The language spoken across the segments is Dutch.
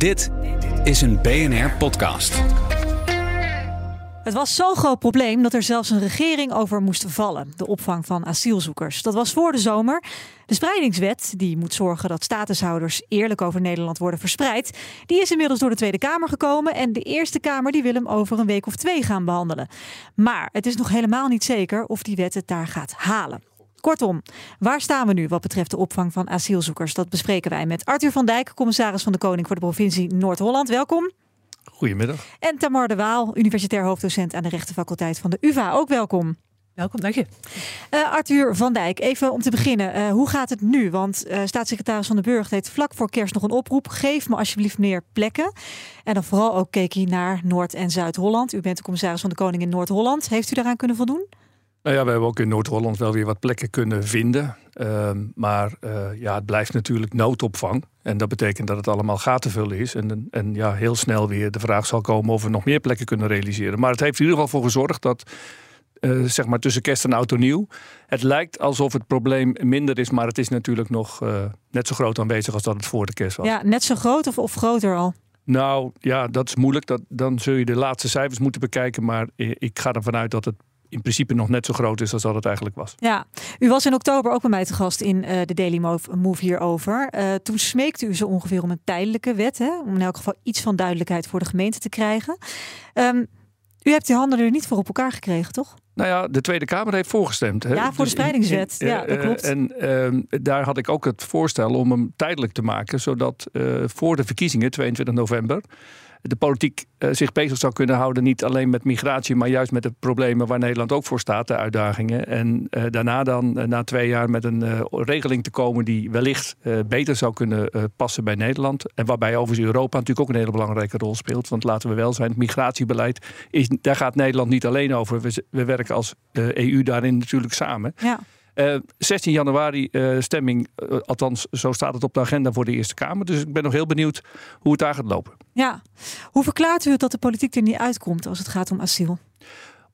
Dit is een BNR-podcast. Het was zo'n groot probleem dat er zelfs een regering over moest vallen. De opvang van asielzoekers. Dat was voor de zomer. De spreidingswet, die moet zorgen dat statushouders eerlijk over Nederland worden verspreid, die is inmiddels door de Tweede Kamer gekomen. En de Eerste Kamer die wil hem over een week of twee gaan behandelen. Maar het is nog helemaal niet zeker of die wet het daar gaat halen. Kortom, waar staan we nu wat betreft de opvang van asielzoekers? Dat bespreken wij met Arthur van Dijk, commissaris van de Koning voor de provincie Noord-Holland. Welkom. Goedemiddag. En Tamar de Waal, universitair hoofddocent aan de rechtenfaculteit van de UvA. Ook welkom. Welkom, dank je. Uh, Arthur van Dijk, even om te beginnen. Uh, hoe gaat het nu? Want uh, staatssecretaris Van den Burg deed vlak voor kerst nog een oproep. Geef me alsjeblieft meer plekken. En dan vooral ook keek hij naar Noord- en Zuid-Holland. U bent de commissaris van de Koning in Noord-Holland. Heeft u daaraan kunnen voldoen? Nou ja, we hebben ook in Noord-Holland wel weer wat plekken kunnen vinden. Uh, maar uh, ja, het blijft natuurlijk noodopvang. En dat betekent dat het allemaal gaten vullen is. En, en ja, heel snel weer de vraag zal komen of we nog meer plekken kunnen realiseren. Maar het heeft in ieder geval voor gezorgd dat uh, zeg maar tussen kerst en oud en nieuw. Het lijkt alsof het probleem minder is, maar het is natuurlijk nog uh, net zo groot aanwezig als dat het voor de kerst was. Ja, net zo groot of, of groter al? Nou ja, dat is moeilijk. Dat, dan zul je de laatste cijfers moeten bekijken. Maar ik ga ervan uit dat het in principe nog net zo groot is als dat het eigenlijk was. Ja, u was in oktober ook bij mij te gast in uh, de Daily Move, hierover. Uh, toen smeekte u zo ongeveer om een tijdelijke wet, hè, om in elk geval iets van duidelijkheid voor de gemeente te krijgen. Um, u hebt die handen er niet voor op elkaar gekregen, toch? Nou ja, de Tweede Kamer heeft voorgestemd. Hè? Ja, voor de spreidingswet. Dus in, in, ja, dat klopt. Uh, en uh, daar had ik ook het voorstel om hem tijdelijk te maken, zodat voor de verkiezingen, 22 november, de politiek uh, zich bezig zou kunnen houden. Niet alleen met migratie, maar juist met de problemen waar Nederland ook voor staat, de uitdagingen. En uh, daarna dan, uh, na twee jaar, met een regeling te komen die wellicht beter zou kunnen passen bij Nederland. En waarbij overigens Europa natuurlijk ook een hele belangrijke rol speelt. Want laten we wel zijn, het migratiebeleid, is, daar gaat Nederland niet alleen over. We, we werken als EU daarin natuurlijk samen. Ja. Uh, 16 januari uh, stemming, uh, althans zo staat het op de agenda voor de Eerste Kamer. Dus ik ben nog heel benieuwd hoe het daar gaat lopen. Ja, hoe verklaart u het dat de politiek er niet uitkomt als het gaat om asiel?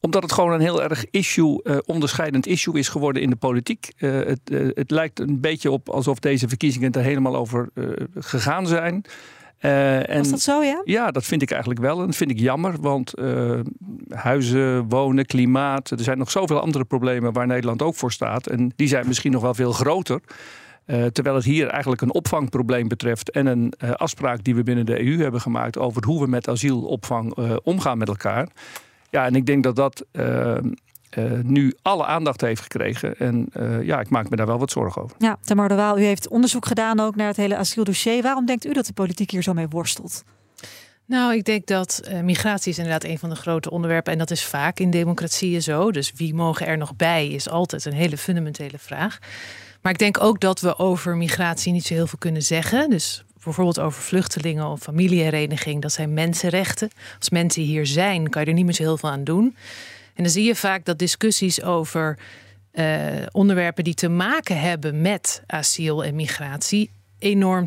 Omdat het gewoon een heel erg issue, uh, onderscheidend issue is geworden in de politiek. Uh, het, uh, het, lijkt een beetje op alsof deze verkiezingen er helemaal over gegaan zijn. Uh, en, Was dat zo, ja? Ja, dat vind ik eigenlijk wel. En dat vind ik jammer, want uh, huizen, wonen, klimaat... er zijn nog zoveel andere problemen waar Nederland ook voor staat. En die zijn misschien nog wel veel groter. Uh, terwijl het hier eigenlijk een opvangprobleem betreft... en een afspraak die we binnen de EU hebben gemaakt... over hoe we met asielopvang omgaan met elkaar. Ja, en ik denk dat dat... Nu alle aandacht heeft gekregen. En ja, ik maak me daar wel wat zorgen over. Ja, Tamar de Waal, u heeft onderzoek gedaan ook naar het hele asieldossier. Waarom denkt u dat de politiek hier zo mee worstelt? Nou, ik denk dat uh, migratie is inderdaad een van de grote onderwerpen. En dat is vaak in democratieën zo. Dus wie mogen er nog bij is altijd een hele fundamentele vraag. Maar ik denk ook dat we over migratie niet zo heel veel kunnen zeggen. Dus bijvoorbeeld over vluchtelingen of familiehereniging. Dat zijn mensenrechten. Als mensen hier zijn, kan je er niet meer zo heel veel aan doen. En dan zie je vaak dat discussies over uh, onderwerpen die te maken hebben met asiel en migratie enorm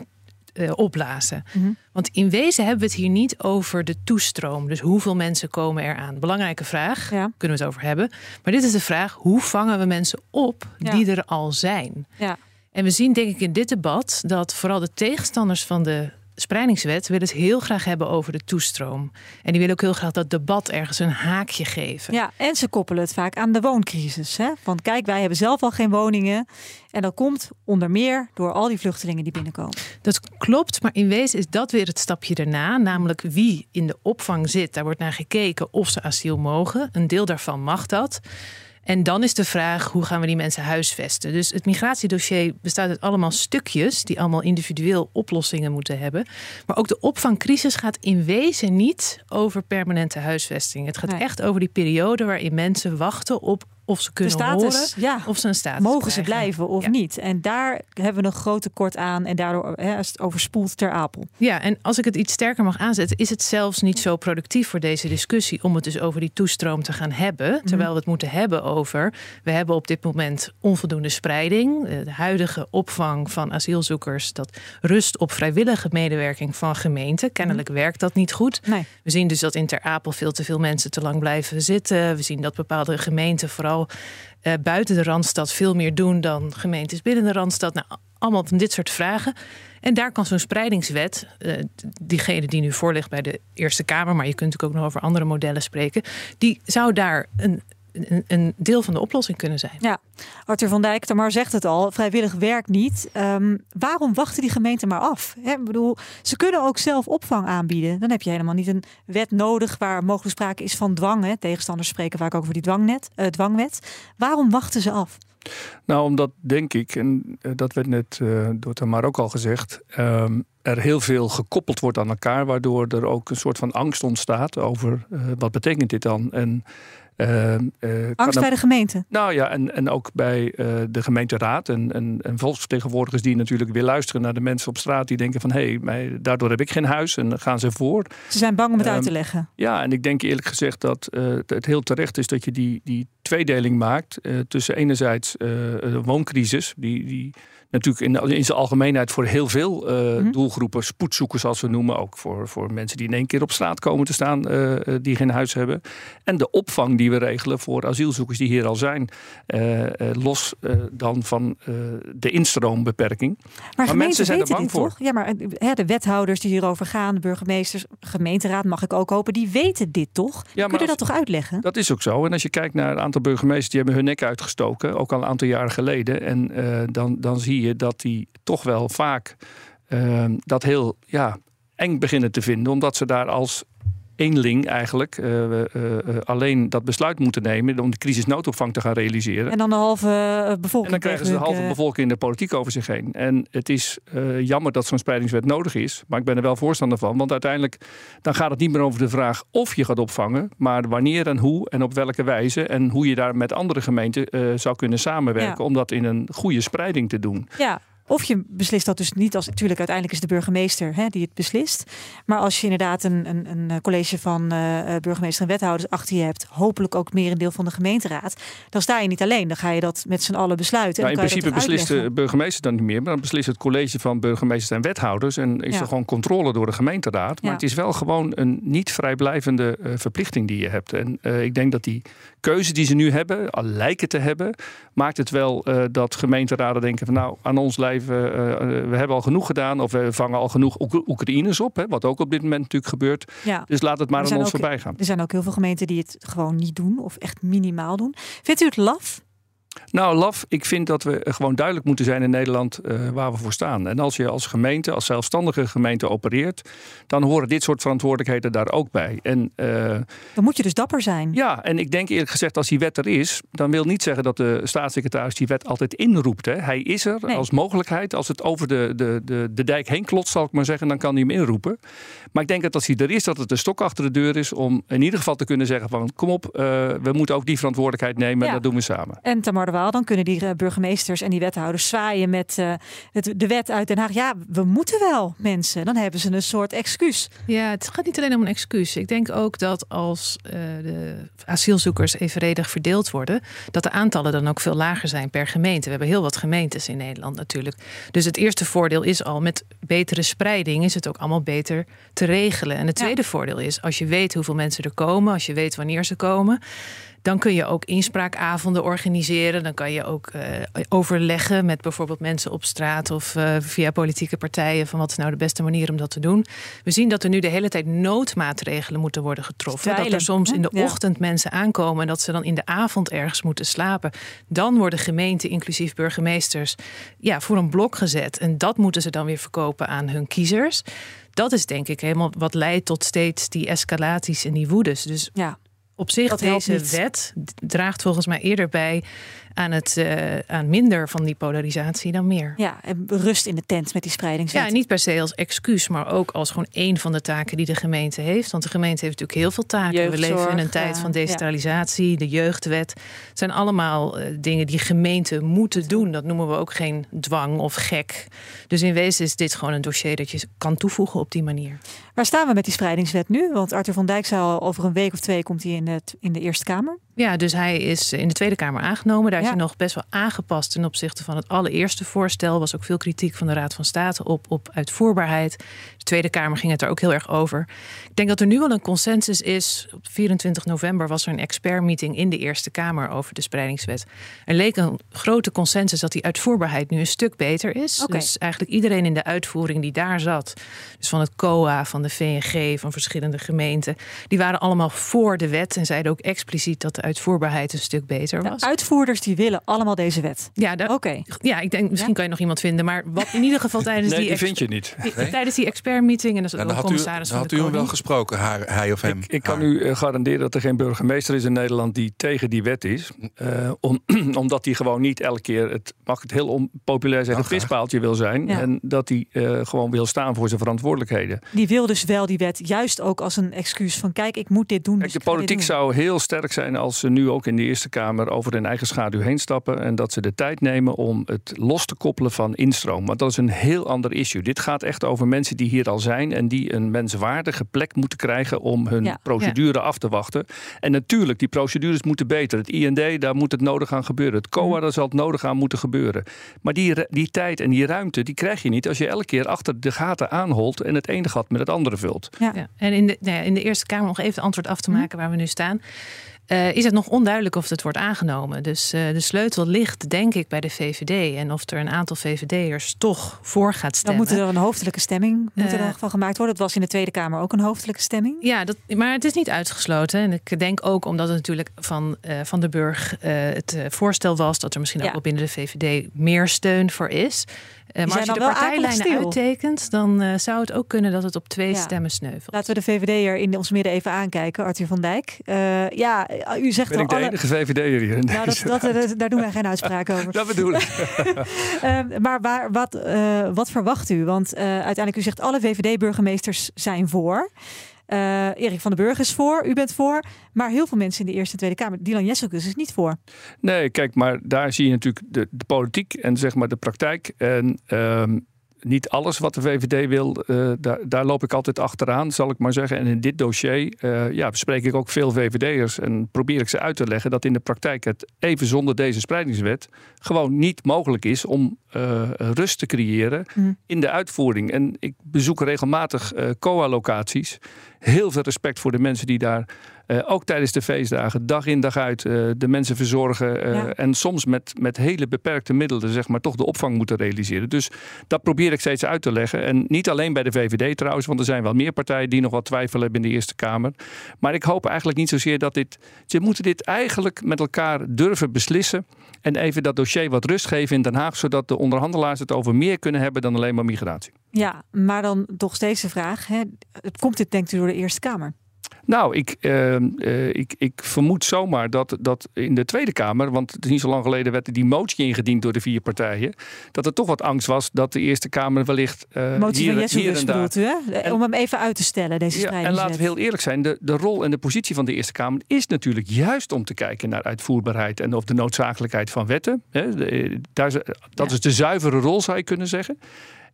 uh, opblazen. Mm -hmm. Want in wezen hebben we het hier niet over de toestroom. Dus hoeveel mensen komen er aan? Belangrijke vraag, ja. kunnen we het over hebben. Maar dit is de vraag, hoe vangen we mensen op die ja. er al zijn? Ja. En we zien denk ik in dit debat dat vooral de tegenstanders van de spreidingswet willen het heel graag hebben over de toestroom. En die willen ook heel graag dat debat ergens een haakje geven. Ja, en ze koppelen het vaak aan de wooncrisis. Hè? Want kijk, wij hebben zelf al geen woningen. En dat komt onder meer door al die vluchtelingen die binnenkomen. Dat klopt, maar in wezen is dat weer het stapje daarna. Namelijk wie in de opvang zit. Daar wordt naar gekeken of ze asiel mogen. Een deel daarvan mag dat. En dan is de vraag, hoe gaan we die mensen huisvesten? Dus het migratiedossier bestaat uit allemaal stukjes... die allemaal individueel oplossingen moeten hebben. Maar ook de opvangcrisis gaat in wezen niet over permanente huisvesting. Het gaat nee. echt over die periode waarin mensen wachten op of ze kunnen status, horen ja. of ze een status Mogen krijgen. ze blijven of ja. niet? En daar hebben we een groot tekort aan en daardoor hè, is het overspoeld ter apel. Ja, en als ik het iets sterker mag aanzetten... is het zelfs niet zo productief voor deze discussie... om het dus over die toestroom te gaan hebben. Mm. Terwijl we het moeten hebben over... we hebben op dit moment onvoldoende spreiding. De huidige opvang van asielzoekers... dat rust op vrijwillige medewerking van gemeenten. Kennelijk mm. werkt dat niet goed. Nee. We zien dus dat in Ter Apel veel te veel mensen te lang blijven zitten. We zien dat bepaalde gemeenten vooral uh, buiten de Randstad veel meer doen dan gemeentes binnen de Randstad. Nou, allemaal van dit soort vragen. En daar kan zo'n spreidingswet, uh, diegene die nu voor ligt bij de Eerste Kamer, maar je kunt natuurlijk ook nog over andere modellen spreken, die zou daar een een, een, deel van de oplossing kunnen zijn. Ja, Arthur van Dijk, Tamar zegt het al, vrijwillig werkt niet. Um, waarom wachten die gemeenten maar af? He, ik bedoel, ze kunnen ook zelf opvang aanbieden. Dan heb je helemaal niet een wet nodig waar mogelijk sprake is van dwang. Hè. Tegenstanders spreken vaak over die dwangnet, uh, dwangwet. Waarom wachten ze af? Nou, omdat denk ik, en eh, dat werd net uh, door Tamar ook al gezegd, um, er heel veel gekoppeld wordt aan elkaar, waardoor er ook een soort van angst ontstaat over uh, wat betekent dit dan. En uh, Angst bij de gemeente? Nou ja, en, en ook bij uh, de gemeenteraad en, en, en, volksvertegenwoordigers die natuurlijk weer luisteren naar de mensen op straat die denken van hé, hey, daardoor heb ik geen huis en gaan ze voor. Ze zijn bang om het um, uit te leggen. Ja, en ik denk eerlijk gezegd dat uh, het heel terecht is dat je die, die tweedeling maakt tussen enerzijds de wooncrisis, die, die natuurlijk in, in zijn algemeenheid voor heel veel uh, mm. doelgroepen, spoedzoekers als we noemen, ook voor, voor mensen die in één keer op straat komen te staan, uh, die geen huis hebben. En de opvang die we regelen voor asielzoekers die hier al zijn, uh, los dan van de instroombeperking. Maar, maar mensen zijn er bang voor. Toch? Ja, maar hè, de wethouders die hierover gaan, de burgemeesters, gemeenteraad mag ik ook hopen, die weten dit toch? Ja, Kun je dat toch uitleggen? Dat is ook zo. En als je kijkt naar een aantal burgemeesters, die hebben hun nek uitgestoken, ook al een aantal jaren geleden. En dan, dan zie je dat die toch wel vaak uh, dat heel ja, eng beginnen te vinden. Omdat ze daar als eenling eigenlijk uh, uh, alleen dat besluit moeten nemen om de crisisnoodopvang te gaan realiseren. En dan de halve bevolking. En dan krijgen ze de halve bevolking in de politiek over zich heen. En het is jammer dat zo'n spreidingswet nodig is, maar ik ben er wel voorstander van. Want uiteindelijk dan gaat het niet meer over de vraag of je gaat opvangen, maar wanneer en hoe en op welke wijze en hoe je daar met andere gemeenten zou kunnen samenwerken ja. om dat in een goede spreiding te doen. Ja. Of je beslist dat dus niet als. Natuurlijk, uiteindelijk is de burgemeester hè, die het beslist. Maar als je inderdaad een, een, een college van uh, burgemeester en wethouders achter je hebt, hopelijk ook meer een deel van de gemeenteraad, dan sta je niet alleen. Dan ga je dat met z'n allen besluiten. Nou, in principe beslist de burgemeester dan niet meer, maar dan beslist het college van burgemeesters en wethouders. En is ja. er gewoon controle door de gemeenteraad. Maar ja. het is wel gewoon een niet vrijblijvende uh, verplichting die je hebt. En uh, ik denk dat die keuze die ze nu hebben, al lijken te hebben, maakt het wel dat gemeenteraden denken van nou, aan ons lijven, uh, we hebben al genoeg gedaan of we vangen al genoeg Oek Oekraïners op, hè, wat ook op dit moment natuurlijk gebeurt. Ja. Dus laat het maar aan ons ook, voorbij gaan. Er zijn ook heel veel gemeenten die het gewoon niet doen of echt minimaal doen. Vindt u het laf? Nou, laf, ik vind dat we gewoon duidelijk moeten zijn in Nederland uh, waar we voor staan. En als je als gemeente, als zelfstandige gemeente opereert, dan horen dit soort verantwoordelijkheden daar ook bij. En, uh, dan moet je dus dapper zijn. Ja, en ik denk eerlijk gezegd, als die wet er is, dan wil niet zeggen dat de staatssecretaris die wet altijd inroept. Hè. Hij is er nee. als mogelijkheid. Als het over de, de, de, de dijk heen klotst, zal ik maar zeggen, dan kan hij hem inroepen. Maar ik denk dat als hij er is, dat het een stok achter de deur is om in ieder geval te kunnen zeggen van kom op, uh, we moeten ook die verantwoordelijkheid nemen. Ja. Dat doen we samen. En Dan kunnen die burgemeesters en die wethouders zwaaien met uh, het, de wet uit Den Haag. Ja, we moeten wel mensen. Dan hebben ze een soort excuus. Ja, het gaat niet alleen om een excuus. Ik denk ook dat als uh, de asielzoekers evenredig verdeeld worden, dat de aantallen dan ook veel lager zijn per gemeente. We hebben heel wat gemeentes in Nederland natuurlijk. Dus het eerste voordeel is al met betere spreiding is het ook allemaal beter te regelen. En het tweede ja. voordeel is als je weet hoeveel mensen er komen, als je weet wanneer ze komen dan kun je ook inspraakavonden organiseren. Dan kan je ook uh, overleggen met bijvoorbeeld mensen op straat of uh, via politieke partijen van wat is nou de beste manier om dat te doen. We zien dat er nu de hele tijd noodmaatregelen moeten worden getroffen. Stijlen. Dat er soms in de ja. ochtend mensen aankomen en dat ze dan in de avond ergens moeten slapen. Dan worden gemeenten, inclusief burgemeesters, ja, voor een blok gezet. En dat moeten ze dan weer verkopen aan hun kiezers. Dat is denk ik helemaal wat leidt tot steeds die escalaties en die woedes. Dus ja. Op zich, deze wet draagt volgens mij eerder bij aan, het, uh, aan minder van die polarisatie dan meer. Ja, en rust in de tent met die spreidingswet. Ja, niet per se als excuus, maar ook als gewoon één van de taken die de gemeente heeft. Want de gemeente heeft natuurlijk heel veel taken. Jeugdzorg, We leven in een tijd van decentralisatie, ja. de jeugdwet. Het zijn allemaal uh, dingen die gemeenten moeten doen. Dat noemen we ook geen dwang of gek. Dus in wezen is dit gewoon een dossier dat je kan toevoegen op die manier. Waar staan we met die spreidingswet nu? Want Arthur van Dijk al over een week of twee komt hij in, het, in de Eerste Kamer. Ja, dus hij is in de Tweede Kamer aangenomen. Daar is je nog best wel aangepast ten opzichte van het allereerste voorstel. Was ook veel kritiek van de Raad van State op, op uitvoerbaarheid. De Tweede Kamer ging het er ook heel erg over. Ik denk dat er nu wel een consensus is. Op 24 november was er een expertmeeting in de Eerste Kamer over de spreidingswet. Er leek een grote consensus dat die uitvoerbaarheid nu een stuk beter is. Dus eigenlijk iedereen in de uitvoering die daar zat, dus van het COA, van de VNG, van verschillende gemeenten, die waren allemaal voor de wet en zeiden ook expliciet dat de uitvoerbaarheid een stuk beter De was. uitvoerders die willen allemaal deze wet. Ja, Oké. ja, ik denk misschien Ja? kan je nog iemand vinden, maar wat in ieder geval tijdens Nee, die, die vind je niet. die- tijdens die expertmeeting en dat is Ja, ook dan had u, commissaris dan van had de u hem wel gesproken, haar, hij of hem. Ik, ik kan haar. u eh, garanderen dat er geen burgemeester is in Nederland die tegen die wet is. Eh, om, omdat hij gewoon niet elke keer, het mag het heel onpopulair zijn, Nou, een pispaaltje wil zijn. Ja. En dat hij eh, gewoon wil staan voor zijn verantwoordelijkheden. Die wil dus wel die wet juist ook als een excuus van kijk, ik moet dit doen. Kijk, dus de ga dit politiek zou heel sterk zijn als ze nu ook in de Eerste Kamer over hun eigen schaduw heen stappen. En dat ze de tijd nemen om het los te koppelen van instroom. Want dat is een heel ander issue. Dit gaat echt over mensen die hier al zijn en die een menswaardige plek moeten krijgen om hun Ja. procedure af te wachten. En natuurlijk, die procedures moeten beter. Het IND, daar moet het nodig aan gebeuren. Het COA, Mhm. daar zal het nodig aan moeten gebeuren. Maar die, die tijd en die ruimte, die krijg je niet als je elke keer achter de gaten aanholt en het ene gat met het andere vult. Ja. Ja. En in de, nou ja, in de Eerste Kamer, nog even het antwoord af te Hm. maken waar we nu staan. Eh, is het nog onduidelijk of het wordt aangenomen. Dus eh, de sleutel ligt, denk ik, bij de VVD. En of er een aantal VVD'ers toch voor gaat Dan stemmen. moet er een hoofdelijke stemming moet er Eh. dan van gemaakt worden. Het was in de Tweede Kamer ook een hoofdelijke stemming. Ja, dat, maar het is niet uitgesloten. En ik denk ook omdat het natuurlijk van, van de Burg het voorstel was... dat er misschien Ja. ook wel binnen de VVD meer steun voor is. Eh, maar als je de dan partijlijnen uittekent... dan zou het ook kunnen dat het op twee Ja. stemmen sneuvelt. Laten we de VVD'er in ons midden even aankijken, Arthur van Dijk. Ja, u zegt Ben ik de alle... enige VVD'er hier? Nou, dat, dat, dat- daar doen wij geen uitspraak over. Dat bedoel ik. Ehm, maar waar, wat, eh, wat verwacht u? Want eh, uiteindelijk, u zegt alle VVD-burgemeesters zijn voor. Eh, Erik van den Burg is voor, u bent voor. Maar heel veel mensen in de Eerste en Tweede Kamer, Dylan Jesselkus is niet voor. Nee, kijk, maar daar zie je natuurlijk de, de politiek en zeg maar de praktijk. En ehm, niet alles wat de VVD wil, eh, daar, daar loop ik altijd achteraan, zal ik maar zeggen. En in dit dossier eh, ja, bespreek ik ook veel VVD'ers en probeer ik ze uit te leggen dat in de praktijk het even zonder deze spreidingswet gewoon niet mogelijk is om eh, rust te creëren Hm. in de uitvoering. En ik bezoek regelmatig COA-locaties. Heel veel respect voor de mensen die daar eh, ook tijdens de feestdagen, dag in dag uit, eh, de mensen verzorgen. eh, Ja. En soms met, met hele beperkte middelen, zeg maar, toch de opvang moeten realiseren. Dus dat probeer ik steeds uit te leggen. En niet alleen bij de VVD trouwens, want er zijn wel meer partijen die nog wat twijfel hebben in de Eerste Kamer. Maar ik hoop eigenlijk niet zozeer dat dit. Ze moeten dit eigenlijk met elkaar durven beslissen. En even dat dossier wat rust geven in Den Haag, zodat de onderhandelaars het over meer kunnen hebben dan alleen maar migratie. Ja, maar dan toch steeds de vraag. Hè, komt dit denkt u door de Eerste Kamer? Nou, ik, eh, eh, ik, ik vermoed zomaar dat, dat in de Tweede Kamer, want het is niet zo lang geleden werd die motie ingediend door de vier partijen, dat er toch wat angst was dat de Eerste Kamer wellicht eh Motie hier, van hier Jesselkus en daar bedoelt u, hè? En- Om hem even uit te stellen, deze Ja, en laten we heel eerlijk zijn, de, de rol en de positie van de Eerste Kamer is natuurlijk juist om te kijken naar uitvoerbaarheid en of de noodzakelijkheid van wetten. Hè, de- daar, is- dat Ja. is de zuivere rol, zou je kunnen zeggen.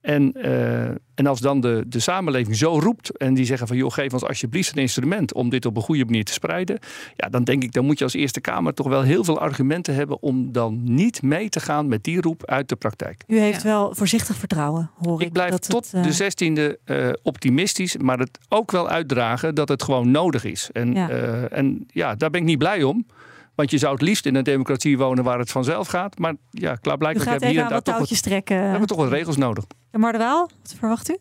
En, eh, en als dan de, de samenleving zo roept en die zeggen van joh, geef ons alsjeblieft een instrument om dit op een goede manier te spreiden. Ja, dan denk ik, dan moet je als Eerste Kamer toch wel heel veel argumenten hebben om dan niet mee te gaan met die roep uit de praktijk. U heeft Ja. wel voorzichtig vertrouwen, hoor ik. Ik blijf dat tot het, eh, de 16e eh, optimistisch, maar het ook wel uitdragen dat het gewoon nodig is. En ja, en ja daar ben ik niet blij om. Want je zou het liefst in een democratie wonen waar het vanzelf gaat. Maar ja, klaarblijkelijk hebben we hier en daar toch wat, trekken. hebben we toch wat regels nodig. Maar Waal, wat verwacht u?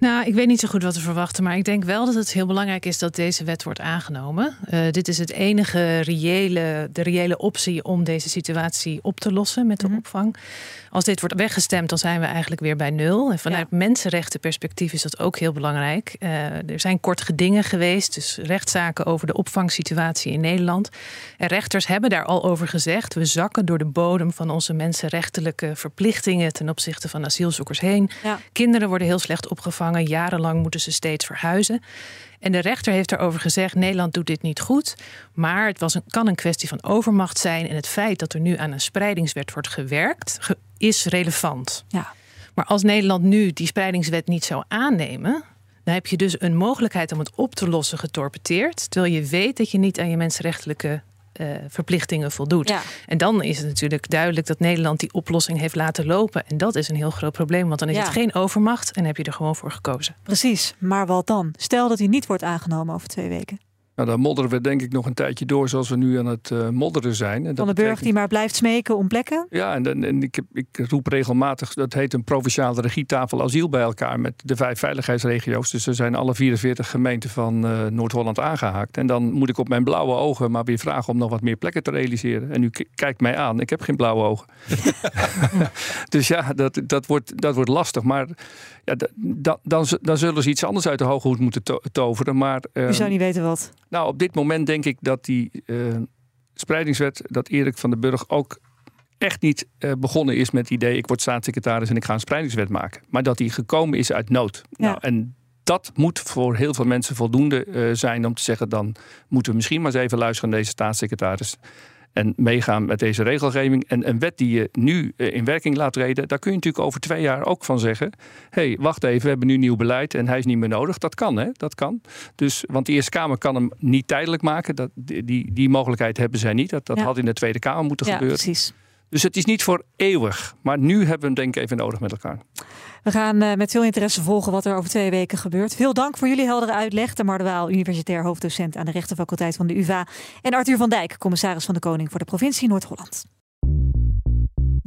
Nou, ik weet niet zo goed wat te verwachten, maar ik denk wel dat het heel belangrijk is dat deze wet wordt aangenomen. Eh, dit is het enige reële, de reële optie om deze situatie op te lossen met de Mhm. opvang. Als dit wordt weggestemd, dan zijn we eigenlijk weer bij nul. En vanuit mensenrechtenperspectief is dat ook heel belangrijk. Eh, er zijn kort gedingen geweest, dus rechtszaken over de opvangsituatie in Nederland. En rechters hebben daar al over gezegd: we zakken door de bodem van onze mensenrechtelijke verplichtingen ten opzichte van asielzoekers heen. Ja. Kinderen worden heel slecht opgevangen. Jarenlang moeten ze steeds verhuizen. En de rechter heeft daarover gezegd: Nederland doet dit niet goed. Maar het was een, kan een kwestie van overmacht zijn. En het feit dat er nu aan een spreidingswet wordt gewerkt, ge- is relevant. Ja. Maar als Nederland nu die spreidingswet niet zou aannemen. Dan heb je dus een mogelijkheid om het op te lossen getorpeteerd. Terwijl je weet dat je niet aan je mensenrechtelijke verplichtingen voldoet. En dan is het natuurlijk duidelijk dat Nederland die oplossing heeft laten lopen. En dat is een heel groot probleem, want dan is het geen overmacht en heb je er gewoon voor gekozen. Precies, maar wat dan? Stel dat hij niet wordt aangenomen over twee weken. Nou, dan modderen we denk ik nog een tijdje door zoals we nu aan het uh, modderen zijn. En Van de burger die maar blijft smeken om plekken? Ja, en, en ik, ik, roep regelmatig, dat heet een provinciale regietafel asiel bij elkaar met de vijf veiligheidsregio's. Dus er zijn alle 44 gemeenten van uh, Noord-Holland aangehaakt. En dan moet ik op mijn blauwe ogen maar weer vragen om nog wat meer plekken te realiseren. En u kijkt mij aan, ik heb geen blauwe ogen. dus ja, dat, dat, wordt, dat wordt lastig. Maar ja, dan, dan, dan zullen ze iets anders uit de hoge hoed moeten toveren. Maar, uh, u zou niet weten wat? Nou, op dit moment denk ik dat die uh, spreidingswet, dat Erik van den Burg ook echt niet uh, begonnen is met het idee: ik word staatssecretaris en ik ga een spreidingswet maken. Maar dat die gekomen is uit nood. Ja. Nou, en dat moet voor heel veel mensen voldoende uh, zijn om te zeggen: dan moeten we misschien maar eens even luisteren naar deze staatssecretaris en meegaan met deze regelgeving. En een wet die je nu eh, in werking laat treden, daar kun je natuurlijk over twee jaar ook van zeggen: hé, hey, wacht even, we hebben nu nieuw beleid en hij is niet meer nodig. Dat kan, hè? Dat kan. Dus, want de Eerste Kamer kan hem niet tijdelijk maken. Dat, die, die mogelijkheid hebben zij niet. Dat, dat had in de Tweede Kamer moeten ja, gebeuren. Precies. Dus het is niet voor eeuwig. Maar nu hebben we hem denk ik even nodig met elkaar. We gaan uh, met veel interesse volgen wat er over twee weken gebeurt. Veel dank voor jullie heldere uitleg. De Mardewaal, universitair hoofddocent aan de rechtenfaculteit van de UvA. En Arthur van Dijk, commissaris van de Koning voor de provincie Noord-Holland.